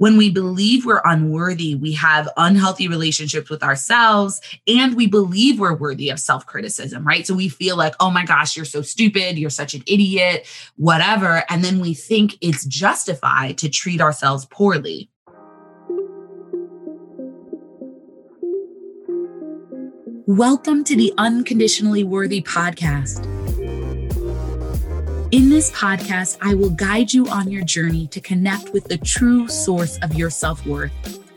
When we believe we're unworthy, we have unhealthy relationships with ourselves and we believe we're worthy of self criticism, right? So we feel like, oh my gosh, you're so stupid, you're such an idiot, whatever. And then we think it's justified to treat ourselves poorly. Welcome to the Unconditionally Worthy podcast. In this podcast, I will guide you on your journey to connect with the true source of your self worth.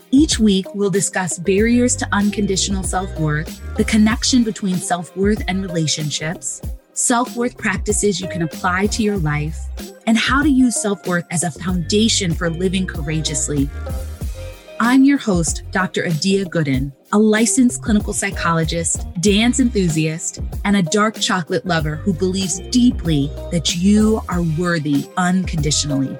Each week, we'll discuss barriers to unconditional self worth, the connection between self worth and relationships, self worth practices you can apply to your life, and how to use self worth as a foundation for living courageously. I'm your host, Dr. Adia Gooden, a licensed clinical psychologist, dance enthusiast, and a dark chocolate lover who believes deeply that you are worthy unconditionally.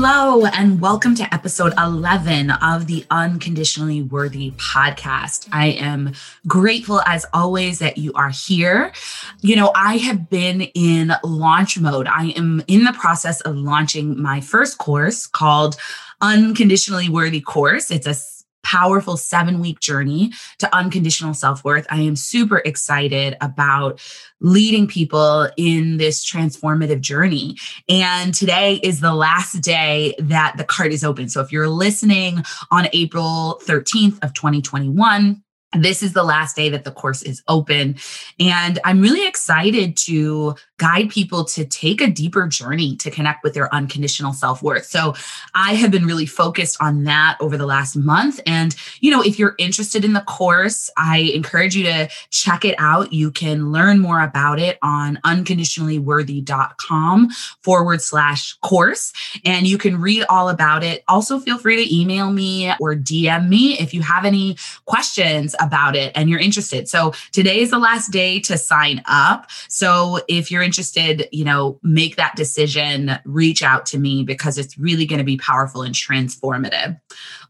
Hello, and welcome to episode 11 of the Unconditionally Worthy podcast. I am grateful, as always, that you are here. You know, I have been in launch mode. I am in the process of launching my first course called Unconditionally Worthy Course. It's a powerful seven week journey to unconditional self worth. I am super excited about leading people in this transformative journey. And today is the last day that the card is open. So if you're listening on April 13th of 2021, this is the last day that the course is open. And I'm really excited to guide people to take a deeper journey to connect with their unconditional self worth. So I have been really focused on that over the last month. And, you know, if you're interested in the course, I encourage you to check it out. You can learn more about it on unconditionallyworthy.com forward slash course. And you can read all about it. Also, feel free to email me or DM me if you have any questions about it and you're interested. So today is the last day to sign up. So if you're interested, you know, make that decision, reach out to me because it's really going to be powerful and transformative.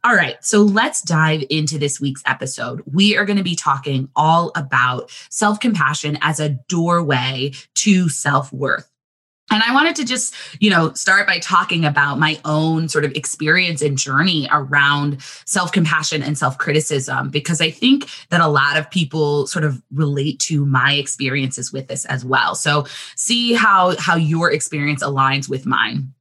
All right, so let's dive into this week's episode. We are going to be talking all about self compassion as a doorway to self worth. And I wanted to just, you know, start by talking about my own sort of experience and journey around self compassion and self criticism, because I think that a lot of people sort of relate to my experiences with this as well. So see how, how your experience aligns with mine.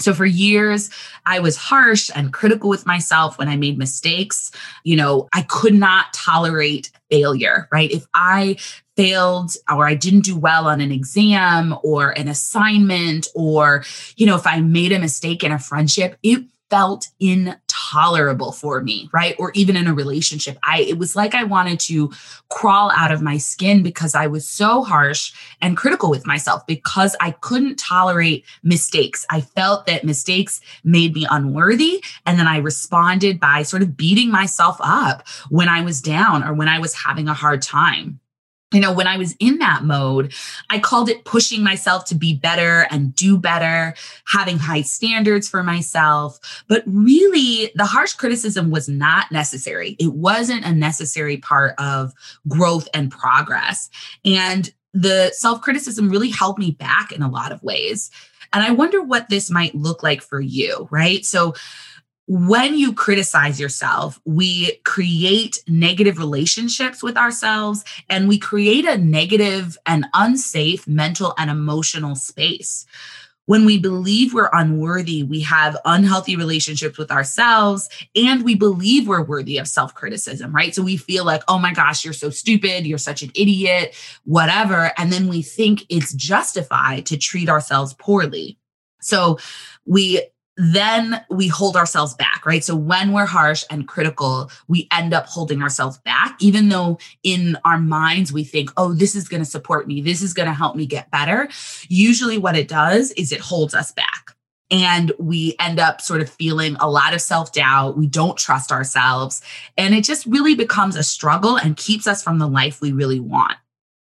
So for years, I was harsh and critical with myself when I made mistakes. You know, I could not tolerate failure, right? If I failed or I didn't do well on an exam or an assignment, or, you know, if I made a mistake in a friendship, it felt intolerable for me, right? Or even in a relationship. I it was like I wanted to crawl out of my skin because I was so harsh and critical with myself because I couldn't tolerate mistakes. I felt that mistakes made me unworthy and then I responded by sort of beating myself up when I was down or when I was having a hard time you know, when I was in that mode, I called it pushing myself to be better and do better, having high standards for myself. But really, the harsh criticism was not necessary. It wasn't a necessary part of growth and progress. And the self criticism really held me back in a lot of ways. And I wonder what this might look like for you, right? So, when you criticize yourself, we create negative relationships with ourselves and we create a negative and unsafe mental and emotional space. When we believe we're unworthy, we have unhealthy relationships with ourselves and we believe we're worthy of self criticism, right? So we feel like, oh my gosh, you're so stupid, you're such an idiot, whatever. And then we think it's justified to treat ourselves poorly. So we then we hold ourselves back, right? So when we're harsh and critical, we end up holding ourselves back, even though in our minds we think, oh, this is going to support me, this is going to help me get better. Usually, what it does is it holds us back. And we end up sort of feeling a lot of self doubt. We don't trust ourselves. And it just really becomes a struggle and keeps us from the life we really want.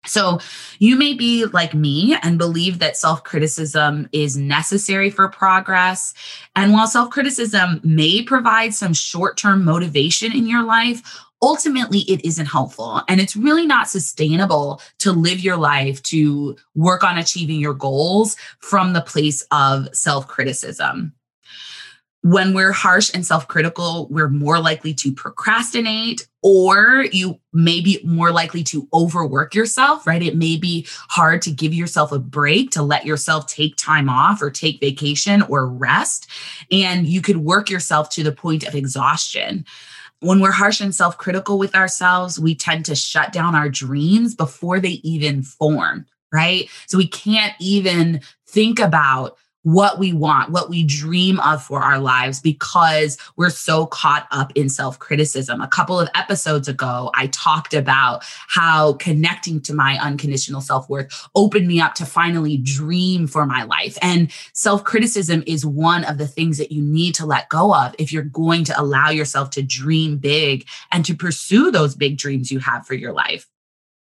So, you may be like me and believe that self criticism is necessary for progress. And while self criticism may provide some short term motivation in your life, ultimately it isn't helpful and it's really not sustainable to live your life to work on achieving your goals from the place of self-criticism when we're harsh and self-critical we're more likely to procrastinate or you may be more likely to overwork yourself right it may be hard to give yourself a break to let yourself take time off or take vacation or rest and you could work yourself to the point of exhaustion when we're harsh and self critical with ourselves, we tend to shut down our dreams before they even form, right? So we can't even think about what we want, what we dream of for our lives because we're so caught up in self criticism. A couple of episodes ago, I talked about how connecting to my unconditional self worth opened me up to finally dream for my life. And self criticism is one of the things that you need to let go of if you're going to allow yourself to dream big and to pursue those big dreams you have for your life.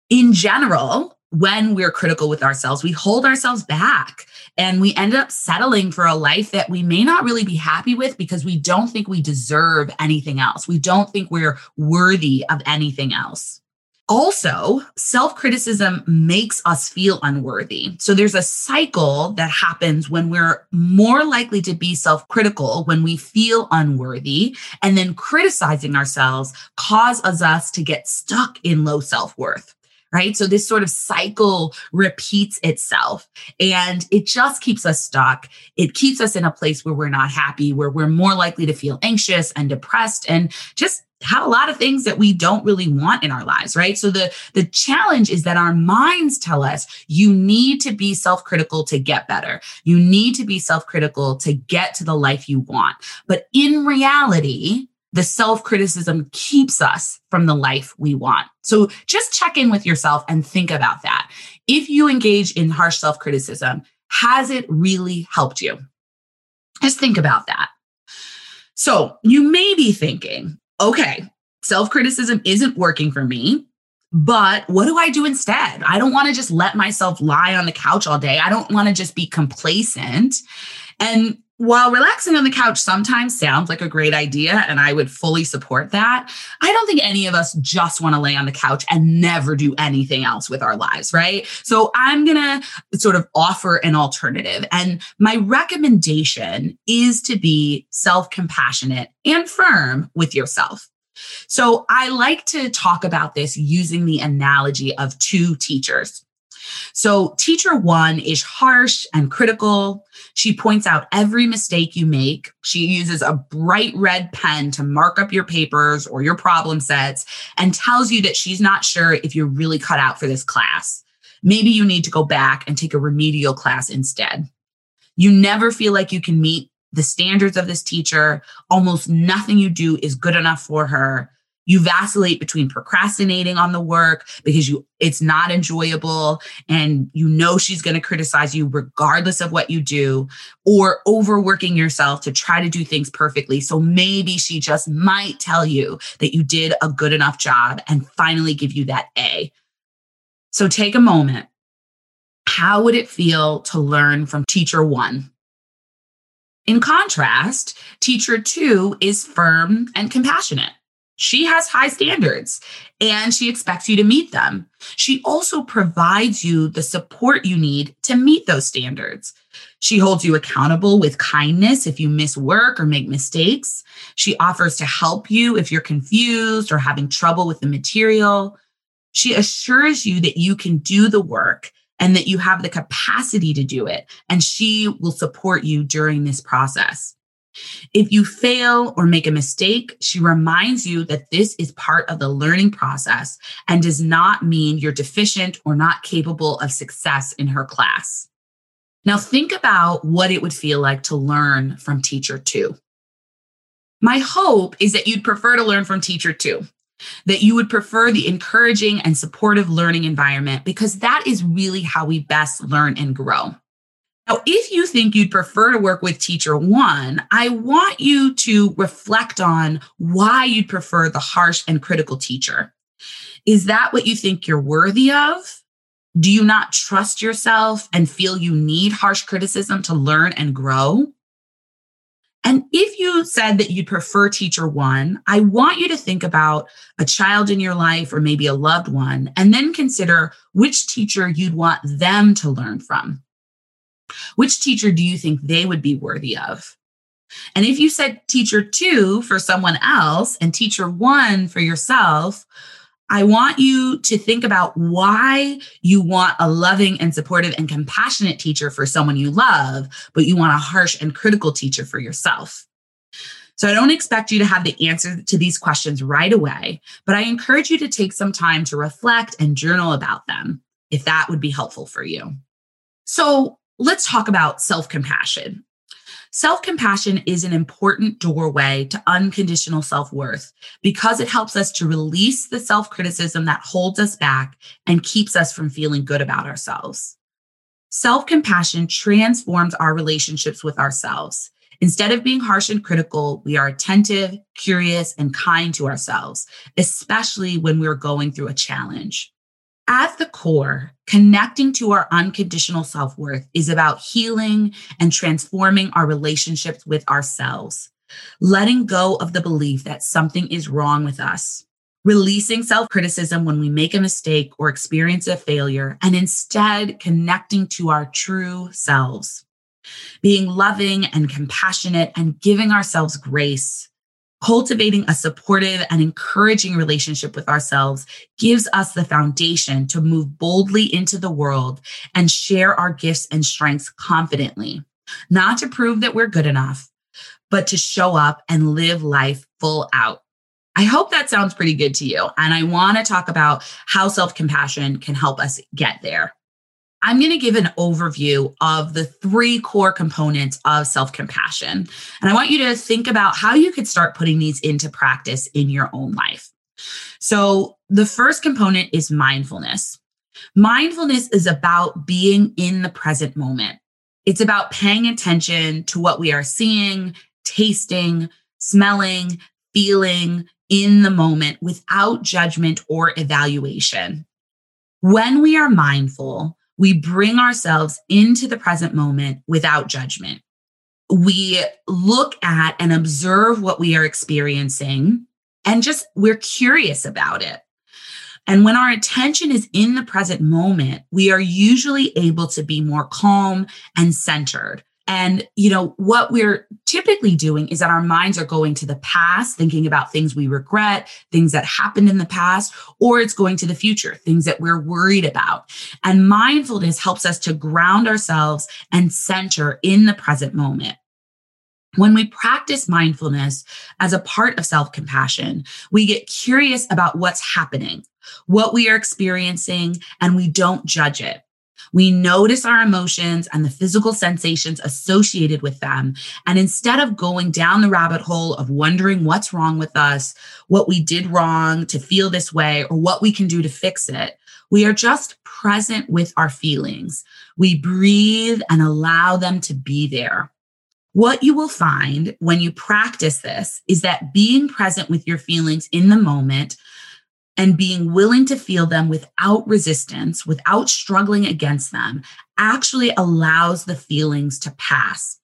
In general, when we're critical with ourselves, we hold ourselves back and we end up settling for a life that we may not really be happy with because we don't think we deserve anything else. We don't think we're worthy of anything else. Also, self criticism makes us feel unworthy. So there's a cycle that happens when we're more likely to be self critical when we feel unworthy. And then criticizing ourselves causes us to get stuck in low self worth right? So this sort of cycle repeats itself and it just keeps us stuck. It keeps us in a place where we're not happy, where we're more likely to feel anxious and depressed and just have a lot of things that we don't really want in our lives right so the the challenge is that our minds tell us you need to be self-critical to get better you need to be self-critical to get to the life you want but in reality the self criticism keeps us from the life we want. So just check in with yourself and think about that. If you engage in harsh self criticism, has it really helped you? Just think about that. So you may be thinking, okay, self criticism isn't working for me. But what do I do instead? I don't want to just let myself lie on the couch all day. I don't want to just be complacent. And while relaxing on the couch sometimes sounds like a great idea, and I would fully support that, I don't think any of us just want to lay on the couch and never do anything else with our lives, right? So I'm going to sort of offer an alternative. And my recommendation is to be self compassionate and firm with yourself. So I like to talk about this using the analogy of two teachers. So, teacher one is harsh and critical. She points out every mistake you make. She uses a bright red pen to mark up your papers or your problem sets and tells you that she's not sure if you're really cut out for this class. Maybe you need to go back and take a remedial class instead. You never feel like you can meet the standards of this teacher. Almost nothing you do is good enough for her you vacillate between procrastinating on the work because you it's not enjoyable and you know she's going to criticize you regardless of what you do or overworking yourself to try to do things perfectly. So maybe she just might tell you that you did a good enough job and finally give you that A. So take a moment. How would it feel to learn from teacher 1 in contrast teacher 2 is firm and compassionate she has high standards and she expects you to meet them. She also provides you the support you need to meet those standards. She holds you accountable with kindness if you miss work or make mistakes. She offers to help you if you're confused or having trouble with the material. She assures you that you can do the work and that you have the capacity to do it, and she will support you during this process. If you fail or make a mistake, she reminds you that this is part of the learning process and does not mean you're deficient or not capable of success in her class. Now, think about what it would feel like to learn from teacher two. My hope is that you'd prefer to learn from teacher two, that you would prefer the encouraging and supportive learning environment, because that is really how we best learn and grow. Now, if you think you'd prefer to work with teacher one, I want you to reflect on why you'd prefer the harsh and critical teacher. Is that what you think you're worthy of? Do you not trust yourself and feel you need harsh criticism to learn and grow? And if you said that you'd prefer teacher one, I want you to think about a child in your life or maybe a loved one, and then consider which teacher you'd want them to learn from. Which teacher do you think they would be worthy of? And if you said teacher two for someone else and teacher one for yourself, I want you to think about why you want a loving and supportive and compassionate teacher for someone you love, but you want a harsh and critical teacher for yourself. So I don't expect you to have the answer to these questions right away, but I encourage you to take some time to reflect and journal about them if that would be helpful for you. So let's talk about self compassion. Self compassion is an important doorway to unconditional self worth because it helps us to release the self criticism that holds us back and keeps us from feeling good about ourselves. Self compassion transforms our relationships with ourselves. Instead of being harsh and critical, we are attentive, curious, and kind to ourselves, especially when we're going through a challenge. At the core, connecting to our unconditional self worth is about healing and transforming our relationships with ourselves, letting go of the belief that something is wrong with us, releasing self criticism when we make a mistake or experience a failure, and instead connecting to our true selves, being loving and compassionate and giving ourselves grace Cultivating a supportive and encouraging relationship with ourselves gives us the foundation to move boldly into the world and share our gifts and strengths confidently, not to prove that we're good enough, but to show up and live life full out. I hope that sounds pretty good to you. And I want to talk about how self compassion can help us get there. I'm going to give an overview of the three core components of self compassion. And I want you to think about how you could start putting these into practice in your own life. So, the first component is mindfulness. Mindfulness is about being in the present moment. It's about paying attention to what we are seeing, tasting, smelling, feeling in the moment without judgment or evaluation. When we are mindful, we bring ourselves into the present moment without judgment. We look at and observe what we are experiencing and just we're curious about it. And when our attention is in the present moment, we are usually able to be more calm and centered. And, you know, what we're typically doing is that our minds are going to the past, thinking about things we regret, things that happened in the past, or it's going to the future, things that we're worried about. And mindfulness helps us to ground ourselves and center in the present moment. When we practice mindfulness as a part of self compassion, we get curious about what's happening, what we are experiencing, and we don't judge it. We notice our emotions and the physical sensations associated with them. And instead of going down the rabbit hole of wondering what's wrong with us, what we did wrong to feel this way, or what we can do to fix it, we are just present with our feelings. We breathe and allow them to be there. What you will find when you practice this is that being present with your feelings in the moment and being willing to feel them without resistance, without struggling against them, actually allows the feelings to pass.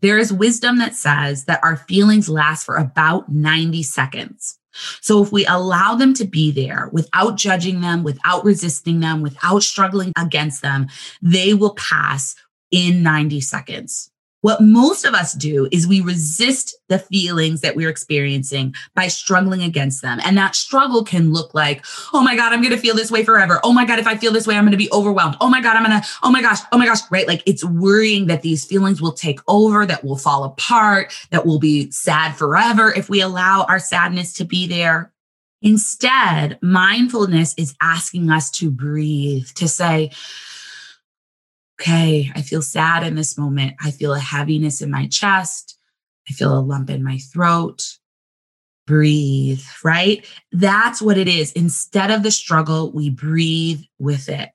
There is wisdom that says that our feelings last for about 90 seconds. So if we allow them to be there without judging them, without resisting them, without struggling against them, they will pass in 90 seconds. What most of us do is we resist the feelings that we're experiencing by struggling against them. And that struggle can look like, oh my God, I'm going to feel this way forever. Oh my God, if I feel this way, I'm going to be overwhelmed. Oh my God, I'm going to, oh my gosh, oh my gosh, right? Like it's worrying that these feelings will take over, that will fall apart, that will be sad forever if we allow our sadness to be there. Instead, mindfulness is asking us to breathe, to say, okay, I feel sad in this moment. I feel a heaviness in my chest. I feel a lump in my throat. Breathe, right? That's what it is. Instead of the struggle, we breathe with it.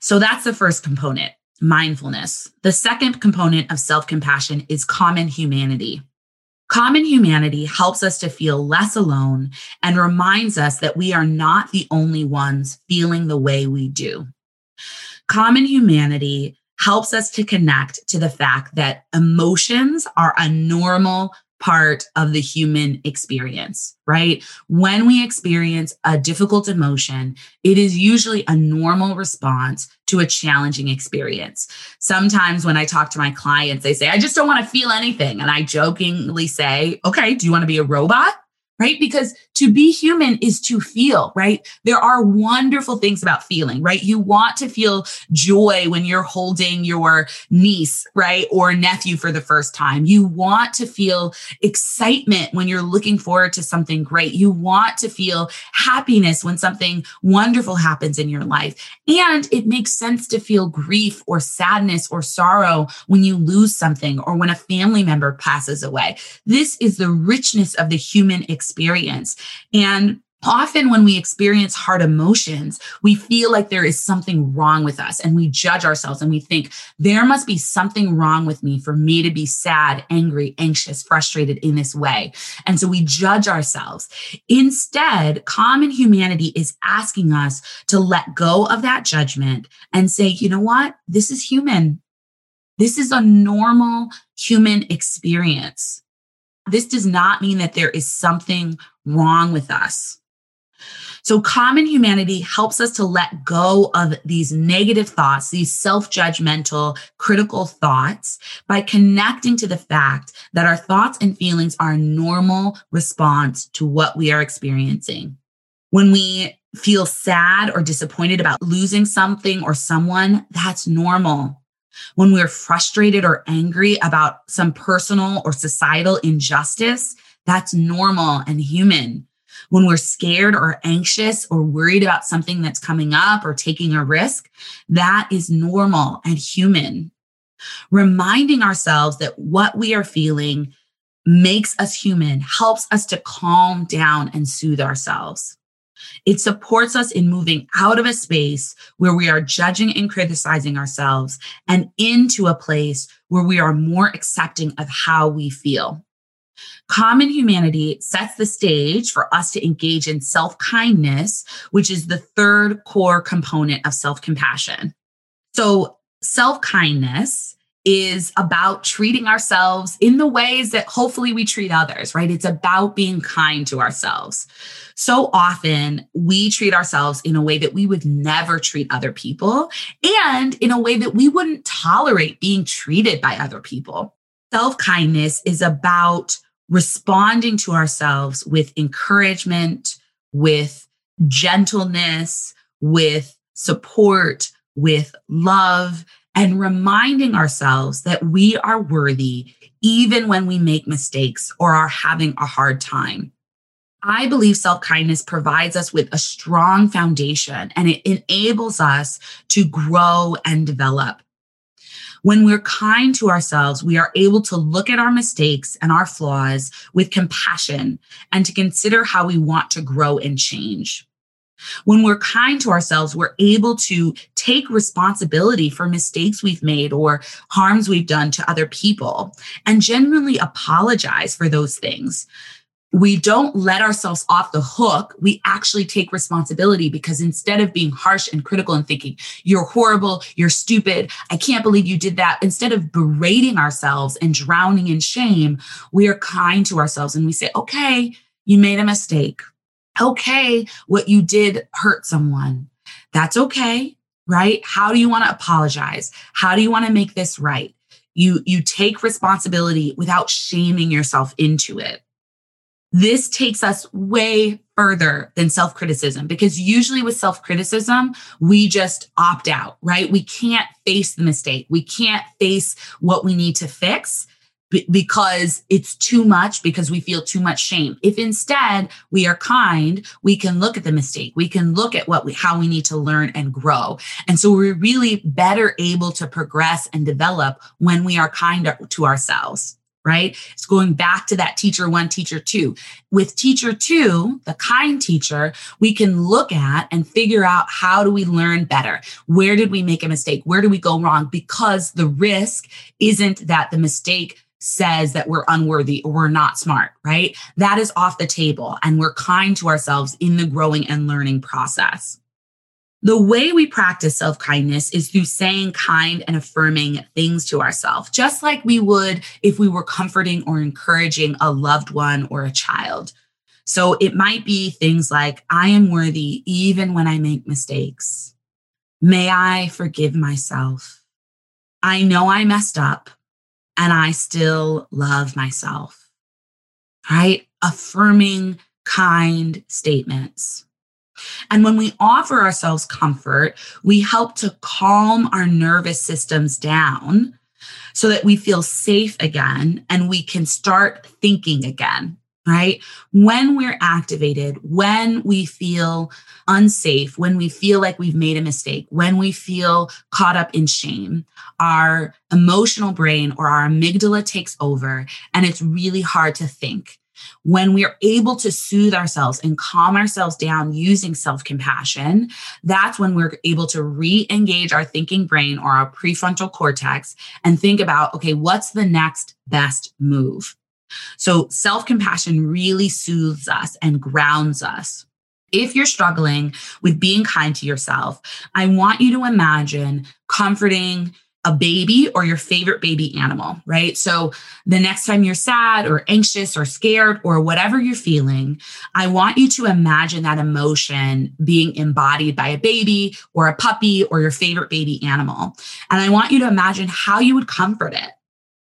So that's the first component mindfulness. The second component of self compassion is common humanity. Common humanity helps us to feel less alone and reminds us that we are not the only ones feeling the way we do. Common humanity helps us to connect to the fact that emotions are a normal part of the human experience, right? When we experience a difficult emotion, it is usually a normal response to a challenging experience. Sometimes when I talk to my clients, they say, I just don't want to feel anything. And I jokingly say, okay, do you want to be a robot? Right? Because to be human is to feel, right? There are wonderful things about feeling, right? You want to feel joy when you're holding your niece, right? Or nephew for the first time. You want to feel excitement when you're looking forward to something great. You want to feel happiness when something wonderful happens in your life. And it makes sense to feel grief or sadness or sorrow when you lose something or when a family member passes away. This is the richness of the human experience experience. And Often, when we experience hard emotions, we feel like there is something wrong with us and we judge ourselves and we think there must be something wrong with me for me to be sad, angry, anxious, frustrated in this way. And so we judge ourselves. Instead, common humanity is asking us to let go of that judgment and say, you know what? This is human. This is a normal human experience. This does not mean that there is something wrong with us. So, common humanity helps us to let go of these negative thoughts, these self judgmental, critical thoughts by connecting to the fact that our thoughts and feelings are a normal response to what we are experiencing. When we feel sad or disappointed about losing something or someone, that's normal. When we're frustrated or angry about some personal or societal injustice, that's normal and human. When we're scared or anxious or worried about something that's coming up or taking a risk, that is normal and human. Reminding ourselves that what we are feeling makes us human helps us to calm down and soothe ourselves. It supports us in moving out of a space where we are judging and criticizing ourselves and into a place where we are more accepting of how we feel. Common humanity sets the stage for us to engage in self kindness, which is the third core component of self compassion. So, self kindness is about treating ourselves in the ways that hopefully we treat others, right? It's about being kind to ourselves. So often we treat ourselves in a way that we would never treat other people and in a way that we wouldn't tolerate being treated by other people. Self kindness is about responding to ourselves with encouragement, with gentleness, with support, with love, and reminding ourselves that we are worthy even when we make mistakes or are having a hard time. I believe self kindness provides us with a strong foundation and it enables us to grow and develop. When we're kind to ourselves, we are able to look at our mistakes and our flaws with compassion and to consider how we want to grow and change. When we're kind to ourselves, we're able to take responsibility for mistakes we've made or harms we've done to other people and genuinely apologize for those things. We don't let ourselves off the hook. We actually take responsibility because instead of being harsh and critical and thinking, you're horrible, you're stupid, I can't believe you did that, instead of berating ourselves and drowning in shame, we are kind to ourselves and we say, okay, you made a mistake okay, what you did hurt someone. That's okay, right? How do you want to apologize? How do you want to make this right? You you take responsibility without shaming yourself into it. This takes us way further than self criticism because usually with self criticism, we just opt out, right? We can't face the mistake. We can't face what we need to fix because it's too much because we feel too much shame. If instead we are kind, we can look at the mistake. We can look at what we, how we need to learn and grow. And so we're really better able to progress and develop when we are kind to ourselves. Right? It's going back to that teacher one, teacher two. With teacher two, the kind teacher, we can look at and figure out how do we learn better? Where did we make a mistake? Where do we go wrong? Because the risk isn't that the mistake says that we're unworthy or we're not smart, right? That is off the table. And we're kind to ourselves in the growing and learning process. The way we practice self kindness is through saying kind and affirming things to ourselves, just like we would if we were comforting or encouraging a loved one or a child. So it might be things like, I am worthy even when I make mistakes. May I forgive myself. I know I messed up and I still love myself. Right? Affirming kind statements. And when we offer ourselves comfort, we help to calm our nervous systems down so that we feel safe again and we can start thinking again, right? When we're activated, when we feel unsafe, when we feel like we've made a mistake, when we feel caught up in shame, our emotional brain or our amygdala takes over and it's really hard to think when we're able to soothe ourselves and calm ourselves down using self compassion, that's when we're able to re engage our thinking brain or our prefrontal cortex and think about, okay, what's the next best move? So self compassion really soothes us and grounds us. If you're struggling with being kind to yourself, I want you to imagine comforting a baby or your favorite baby animal, right? So the next time you're sad or anxious or scared or whatever you're feeling, I want you to imagine that emotion being embodied by a baby or a puppy or your favorite baby animal. And I want you to imagine how you would comfort it,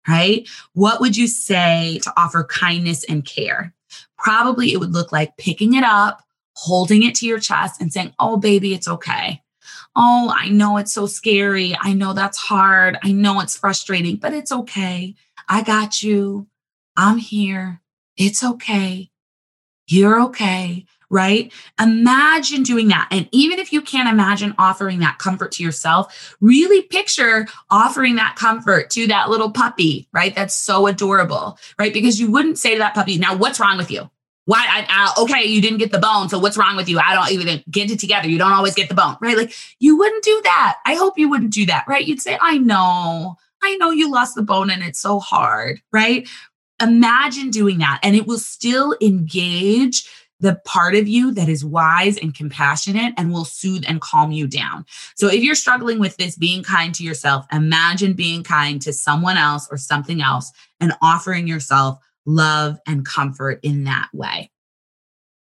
right? What would you say to offer kindness and care? Probably it would look like picking it up, holding it to your chest and saying, Oh, baby, it's okay Oh, I know it's so scary. I know that's hard. I know it's frustrating, but it's okay. I got you. I'm here. It's okay. You're okay. Right? Imagine doing that. And even if you can't imagine offering that comfort to yourself, really picture offering that comfort to that little puppy, right? That's so adorable, right? Because you wouldn't say to that puppy, now what's wrong with you? why I, I, okay you didn't get the bone so what's wrong with you i don't even get it together you don't always get the bone right like you wouldn't do that i hope you wouldn't do that right you'd say i know i know you lost the bone and it's so hard right imagine doing that and it will still engage the part of you that is wise and compassionate and will soothe and calm you down. So if you're struggling with this, being kind to yourself, imagine being kind to someone else or something else and offering yourself love and comfort in that way.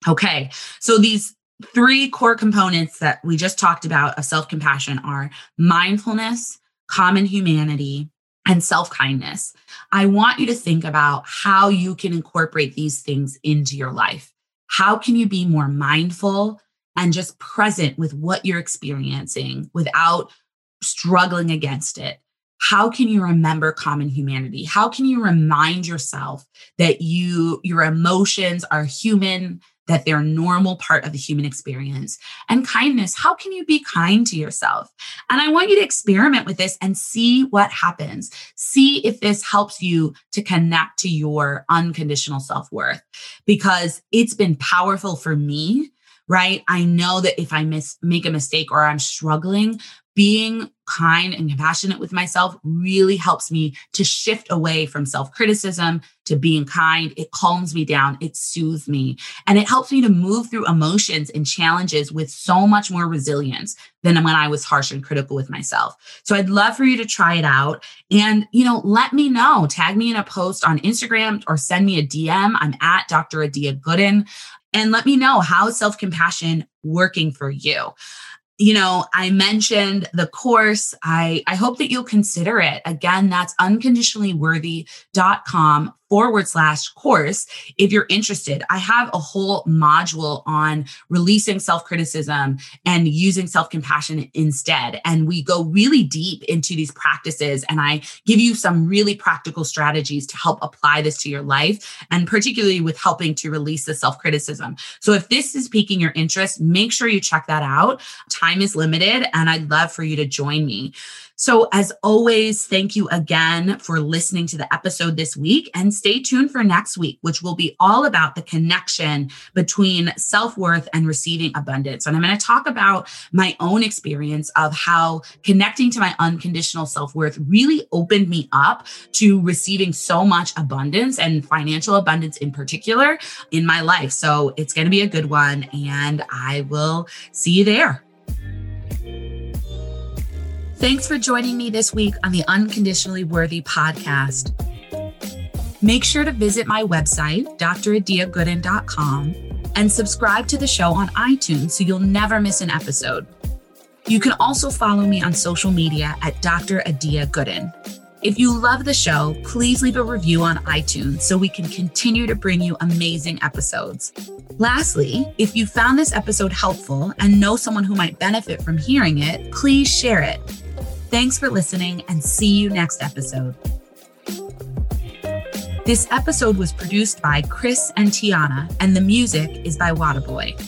Okay, so these three core components that we just talked about of self compassion are mindfulness, common humanity, and self kindness. I want you to think about how you can incorporate these things into your life. How can you be more mindful and just present with what you're experiencing without struggling against it? how can you remember common humanity how can you remind yourself that you your emotions are human that they're normal part of the human experience. And kindness how can you be kind to yourself? And i want you to experiment with this and see what happens. See if this helps you to connect to your unconditional self-worth. Because it's been powerful for me right? I know that if i miss make a mistake or i'm struggling being kind and compassionate with myself really helps me to shift away from self criticism to being kind. It calms me down, it soothes me, and it helps me to move through emotions and challenges with so much more resilience than when I was harsh and critical with myself. So I'd love for you to try it out and, you know, let me know. Tag me in a post on Instagram or send me a DM. I'm at Dr. Adia Gooden and let me know how self compassion working for you you know, I mentioned the course. I, I hope that you'll consider it. Again, that's unconditionallyworthy.com forward slash course if you're interested. I have a whole module on releasing self criticism and using self compassion instead. And we go really deep into these practices. And I give you some really practical strategies to help apply this to your life, and particularly with helping to release the self criticism. So if this is piquing your interest, make sure you check that out. Time is limited, and I'd love for you to join me. So, as always, thank you again for listening to the episode this week and stay tuned for next week, which will be all about the connection between self worth and receiving abundance. And I'm going to talk about my own experience of how connecting to my unconditional self worth really opened me up to receiving so much abundance and financial abundance in particular in my life. So, it's going to be a good one, and I will see you there. Thanks for joining me this week on the Unconditionally Worthy podcast. Make sure to visit my website, dradiagooden.com, and subscribe to the show on iTunes so you'll never miss an episode. You can also follow me on social media at Dr. Adia Gooden. If you love the show, please leave a review on iTunes so we can continue to bring you amazing episodes. Lastly, if you found this episode helpful and know someone who might benefit from hearing it, please share it. Thanks for listening and see you next episode. This episode was produced by Chris and Tiana, and the music is by Wadaboy.